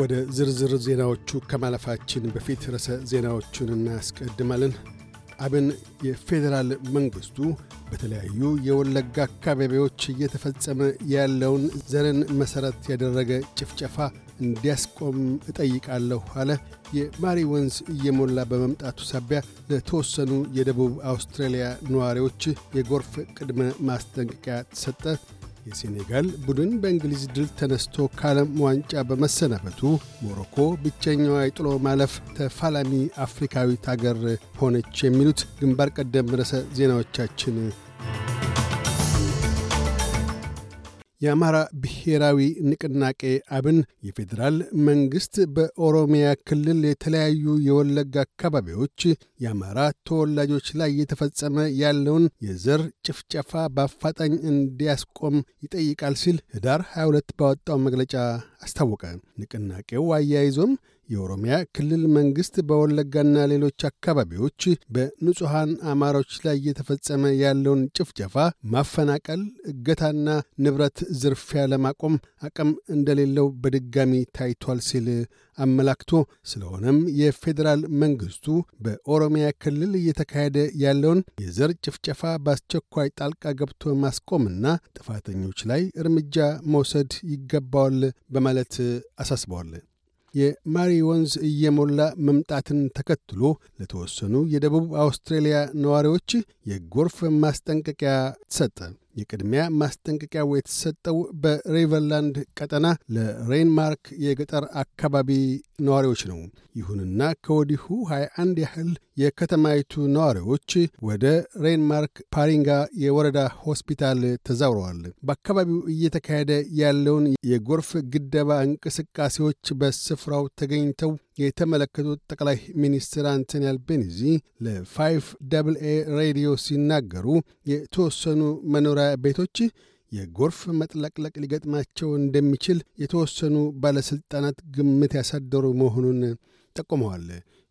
ወደ ዝርዝር ዜናዎቹ ከማለፋችን በፊት ርዕሰ ዜናዎቹን እናስቀድማለን። አብን የፌዴራል መንግሥቱ በተለያዩ የወለጋ አካባቢዎች እየተፈጸመ ያለውን ዘርን መሠረት ያደረገ ጭፍጨፋ እንዲያስቆም እጠይቃለሁ አለ። የማሪ ወንዝ እየሞላ በመምጣቱ ሳቢያ ለተወሰኑ የደቡብ አውስትራሊያ ነዋሪዎች የጎርፍ ቅድመ ማስጠንቀቂያ ተሰጠ። የሴኔጋል ቡድን በእንግሊዝ ድል ተነስቶ ከዓለም ዋንጫ በመሰናበቱ ሞሮኮ ብቸኛዋ የጥሎ ማለፍ ተፋላሚ አፍሪካዊት አገር ሆነች። የሚሉት ግንባር ቀደም ርዕሰ ዜናዎቻችን የአማራ ብሔራዊ ንቅናቄ አብን የፌዴራል መንግሥት በኦሮሚያ ክልል የተለያዩ የወለጋ አካባቢዎች የአማራ ተወላጆች ላይ የተፈጸመ ያለውን የዘር ጭፍጨፋ በአፋጣኝ እንዲያስቆም ይጠይቃል ሲል ኅዳር 22 ባወጣው መግለጫ አስታወቀ። ንቅናቄው አያይዞም የኦሮሚያ ክልል መንግሥት በወለጋና ሌሎች አካባቢዎች በንጹሐን አማሮች ላይ እየተፈጸመ ያለውን ጭፍጨፋ፣ ማፈናቀል፣ እገታና ንብረት ዝርፊያ ለማቆም አቅም እንደሌለው በድጋሚ ታይቷል ሲል አመላክቶ ስለሆነም የፌዴራል መንግሥቱ በኦሮሚያ ክልል እየተካሄደ ያለውን የዘር ጭፍጨፋ በአስቸኳይ ጣልቃ ገብቶ ማስቆምና ጥፋተኞች ላይ እርምጃ መውሰድ ይገባዋል በማለት አሳስበዋል። የማሪ ወንዝ እየሞላ መምጣትን ተከትሎ ለተወሰኑ የደቡብ አውስትሬልያ ነዋሪዎች የጎርፍ ማስጠንቀቂያ ተሰጠ። የቅድሚያ ማስጠንቀቂያው የተሰጠው በሪቨርላንድ ቀጠና ለሬንማርክ የገጠር አካባቢ ነዋሪዎች ነው። ይሁንና ከወዲሁ 21 ያህል የከተማይቱ ነዋሪዎች ወደ ሬንማርክ ፓሪንጋ የወረዳ ሆስፒታል ተዛውረዋል። በአካባቢው እየተካሄደ ያለውን የጎርፍ ግደባ እንቅስቃሴዎች በስፍራው ተገኝተው የተመለከቱት ጠቅላይ ሚኒስትር አንቶኒ አልቤኒዚ ለፋይቭ ደብል ኤ ሬዲዮ ሲናገሩ የተወሰኑ መኖሪያ ቤቶች የጎርፍ መጥለቅለቅ ሊገጥማቸው እንደሚችል የተወሰኑ ባለሥልጣናት ግምት ያሳደሩ መሆኑን ጠቁመዋል።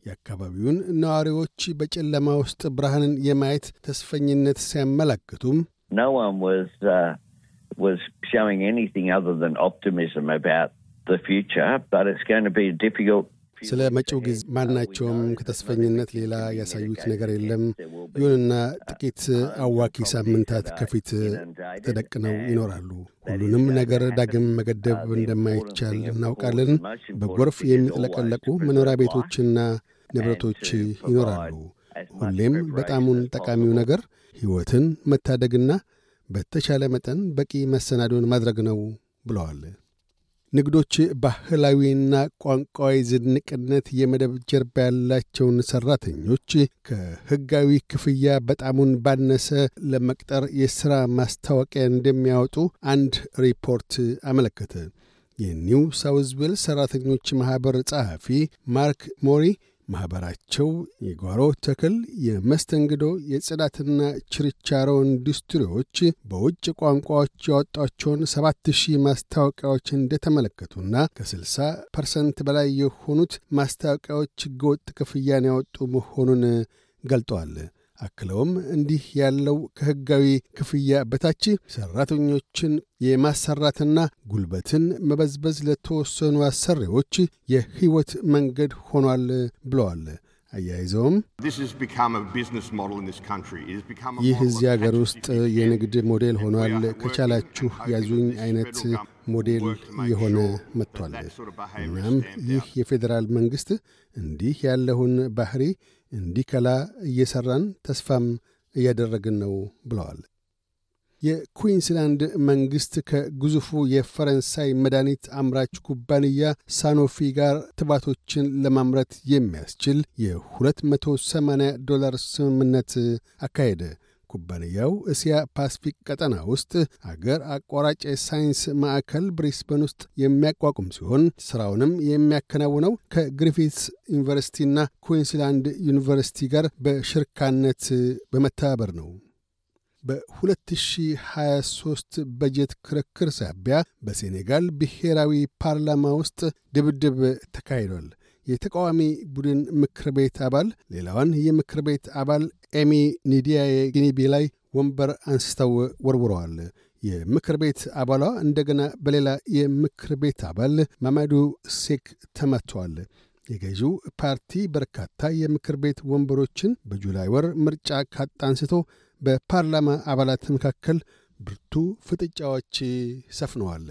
የአካባቢውን ነዋሪዎች በጨለማ ውስጥ ብርሃንን የማየት ተስፈኝነት ሲያመላክቱም ስለ መጪው ጊዜ ማናቸውም ከተስፈኝነት ሌላ ያሳዩት ነገር የለም። ይሁንና ጥቂት አዋኪ ሳምንታት ከፊት ተደቅነው ይኖራሉ። ሁሉንም ነገር ዳግም መገደብ እንደማይቻል እናውቃለን። በጎርፍ የሚጥለቀለቁ መኖሪያ ቤቶችና ንብረቶች ይኖራሉ። ሁሌም በጣሙን ጠቃሚው ነገር ሕይወትን መታደግና በተቻለ መጠን በቂ መሰናዶን ማድረግ ነው ብለዋል። ንግዶች ባህላዊና ቋንቋዊ ዝንቅነት የመደብ ጀርባ ያላቸውን ሠራተኞች ከሕጋዊ ክፍያ በጣሙን ባነሰ ለመቅጠር የሥራ ማስታወቂያ እንደሚያወጡ አንድ ሪፖርት አመለከተ። የኒው ሳውዝ ዌልስ ሠራተኞች ማኅበር ጸሐፊ ማርክ ሞሪ ማኅበራቸው የጓሮ ተክል፣ የመስተንግዶ፣ የጽዳትና ችርቻሮ ኢንዱስትሪዎች በውጭ ቋንቋዎች ሰባት ሺህ ማስታወቂያዎች እንደተመለከቱና ከ60 ፐርሰንት በላይ የሆኑት ማስታወቂያዎች ሕገወጥ ክፍያን ያወጡ መሆኑን ገልጠዋል። አክለውም እንዲህ ያለው ከሕጋዊ ክፍያ በታች ሠራተኞችን የማሰራትና ጉልበትን መበዝበዝ ለተወሰኑ አሰሪዎች የሕይወት መንገድ ሆኗል ብለዋል። አያይዘውም። ይህ እዚህ አገር ውስጥ የንግድ ሞዴል ሆኗል፣ ከቻላችሁ ያዙኝ አይነት ሞዴል እየሆነ መጥቷል። እናም ይህ የፌዴራል መንግሥት እንዲህ ያለውን ባህሪ እንዲከላ እየሠራን ተስፋም እያደረግን ነው ብለዋል። የኩዊንስላንድ መንግሥት ከግዙፉ የፈረንሳይ መድኃኒት አምራች ኩባንያ ሳኖፊ ጋር ትባቶችን ለማምረት የሚያስችል የ280 ዶላር ስምምነት አካሄደ። ኩባንያው እስያ ፓስፊክ ቀጠና ውስጥ አገር አቋራጭ የሳይንስ ማዕከል ብሪስበን ውስጥ የሚያቋቁም ሲሆን ሥራውንም የሚያከናውነው ከግሪፊትስ ዩኒቨርሲቲና ኩዊንስላንድ ዩኒቨርሲቲ ጋር በሽርካነት በመተባበር ነው። በ2023 በጀት ክርክር ሳቢያ በሴኔጋል ብሔራዊ ፓርላማ ውስጥ ድብድብ ተካሂዷል። የተቃዋሚ ቡድን ምክር ቤት አባል ሌላዋን የምክር ቤት አባል ኤሚ ኒዲያዬ ጊኒቢ ላይ ወንበር አንስተው ወርውረዋል። የምክር ቤት አባሏ እንደገና በሌላ የምክር ቤት አባል ማማዱ ሴክ ተመቷል። የገዢው ፓርቲ በርካታ የምክር ቤት ወንበሮችን በጁላይ ወር ምርጫ ካጣ አንስቶ በፓርላማ አባላት መካከል ብርቱ ፍጥጫዎች ሰፍነዋል።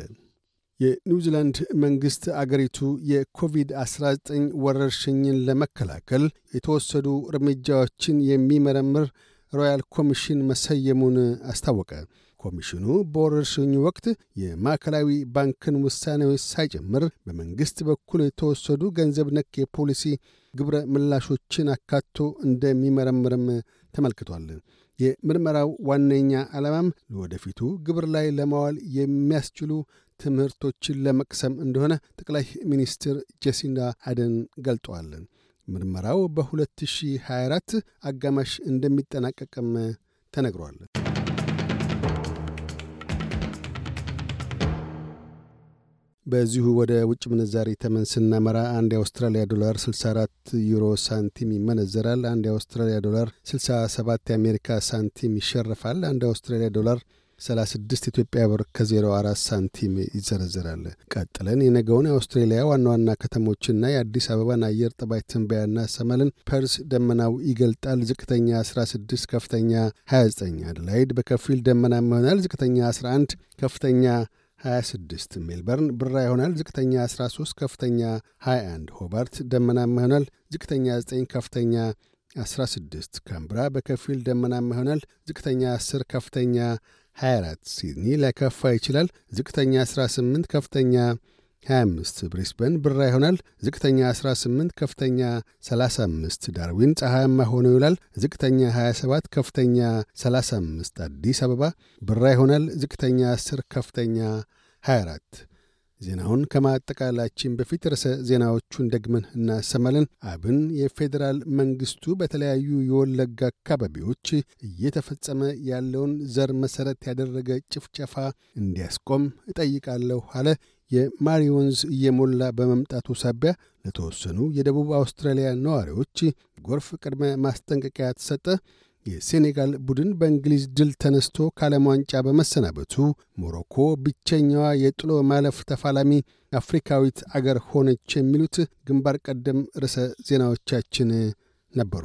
የኒውዚላንድ መንግሥት አገሪቱ የኮቪድ-19 ወረርሽኝን ለመከላከል የተወሰዱ እርምጃዎችን የሚመረምር ሮያል ኮሚሽን መሰየሙን አስታወቀ። ኮሚሽኑ በወረርሽኙ ወቅት የማዕከላዊ ባንክን ውሳኔዎች ሳይጨምር በመንግሥት በኩል የተወሰዱ ገንዘብ ነክ የፖሊሲ ግብረ ምላሾችን አካቶ እንደሚመረምርም ተመልክቷል። የምርመራው ዋነኛ ዓላማም ለወደፊቱ ግብር ላይ ለማዋል የሚያስችሉ ትምህርቶችን ለመቅሰም እንደሆነ ጠቅላይ ሚኒስትር ጄሲንዳ አደን ገልጠዋል። ምርመራው በ2024 አጋማሽ እንደሚጠናቀቅም ተነግሯል። በዚሁ ወደ ውጭ ምንዛሪ ተመን ስናመራ አንድ የአውስትራሊያ ዶላር 64 ዩሮ ሳንቲም ይመነዘራል። አንድ የአውስትራሊያ ዶላር 67 የአሜሪካ ሳንቲም ይሸርፋል። አንድ የአውስትራሊያ ዶላር 36 ኢትዮጵያ ብር ከ04 ሳንቲም ይዘረዝራል። ቀጥለን የነገውን የአውስትሬሊያ ዋና ዋና ከተሞችና የአዲስ አበባን አየር ጠባይ ትንበያ እናሰማለን። ፐርስ ደመናው ይገልጣል። ዝቅተኛ 16፣ ከፍተኛ 29። አደላይድ በከፊል ደመናማ ይሆናል። ዝቅተኛ 11፣ ከፍተኛ 26 ሜልበርን ብራ ይሆናል። ዝቅተኛ 13 ከፍተኛ 21 ሆባርት ደመናማ ይሆናል። ዝቅተኛ 9 ከፍተኛ 16 ካምብራ በከፊል ደመናማ ይሆናል። ዝቅተኛ 10 ከፍተኛ 24 ሲድኒ ሊያከፋ ይችላል። ዝቅተኛ 18 ከፍተኛ 25 ብሪስበን ብራ ይሆናል። ዝቅተኛ 18 ከፍተኛ 35 ዳርዊን ፀሐያማ ሆኖ ይውላል። ዝቅተኛ 27 ከፍተኛ 35 አዲስ አበባ ብራ ይሆናል። ዝቅተኛ 10 ከፍተኛ 24 ዜናውን ከማጠቃላችን በፊት ርዕሰ ዜናዎቹን ደግመን እናሰማለን። አብን የፌዴራል መንግስቱ በተለያዩ የወለጋ አካባቢዎች እየተፈጸመ ያለውን ዘር መሠረት ያደረገ ጭፍጨፋ እንዲያስቆም እጠይቃለሁ አለ። የማሪ ወንዝ እየሞላ በመምጣቱ ሳቢያ ለተወሰኑ የደቡብ አውስትራሊያ ነዋሪዎች ጎርፍ ቅድመ ማስጠንቀቂያ ተሰጠ። የሴኔጋል ቡድን በእንግሊዝ ድል ተነስቶ ከዓለም ዋንጫ በመሰናበቱ ሞሮኮ ብቸኛዋ የጥሎ ማለፍ ተፋላሚ አፍሪካዊት አገር ሆነች። የሚሉት ግንባር ቀደም ርዕሰ ዜናዎቻችን ነበሩ።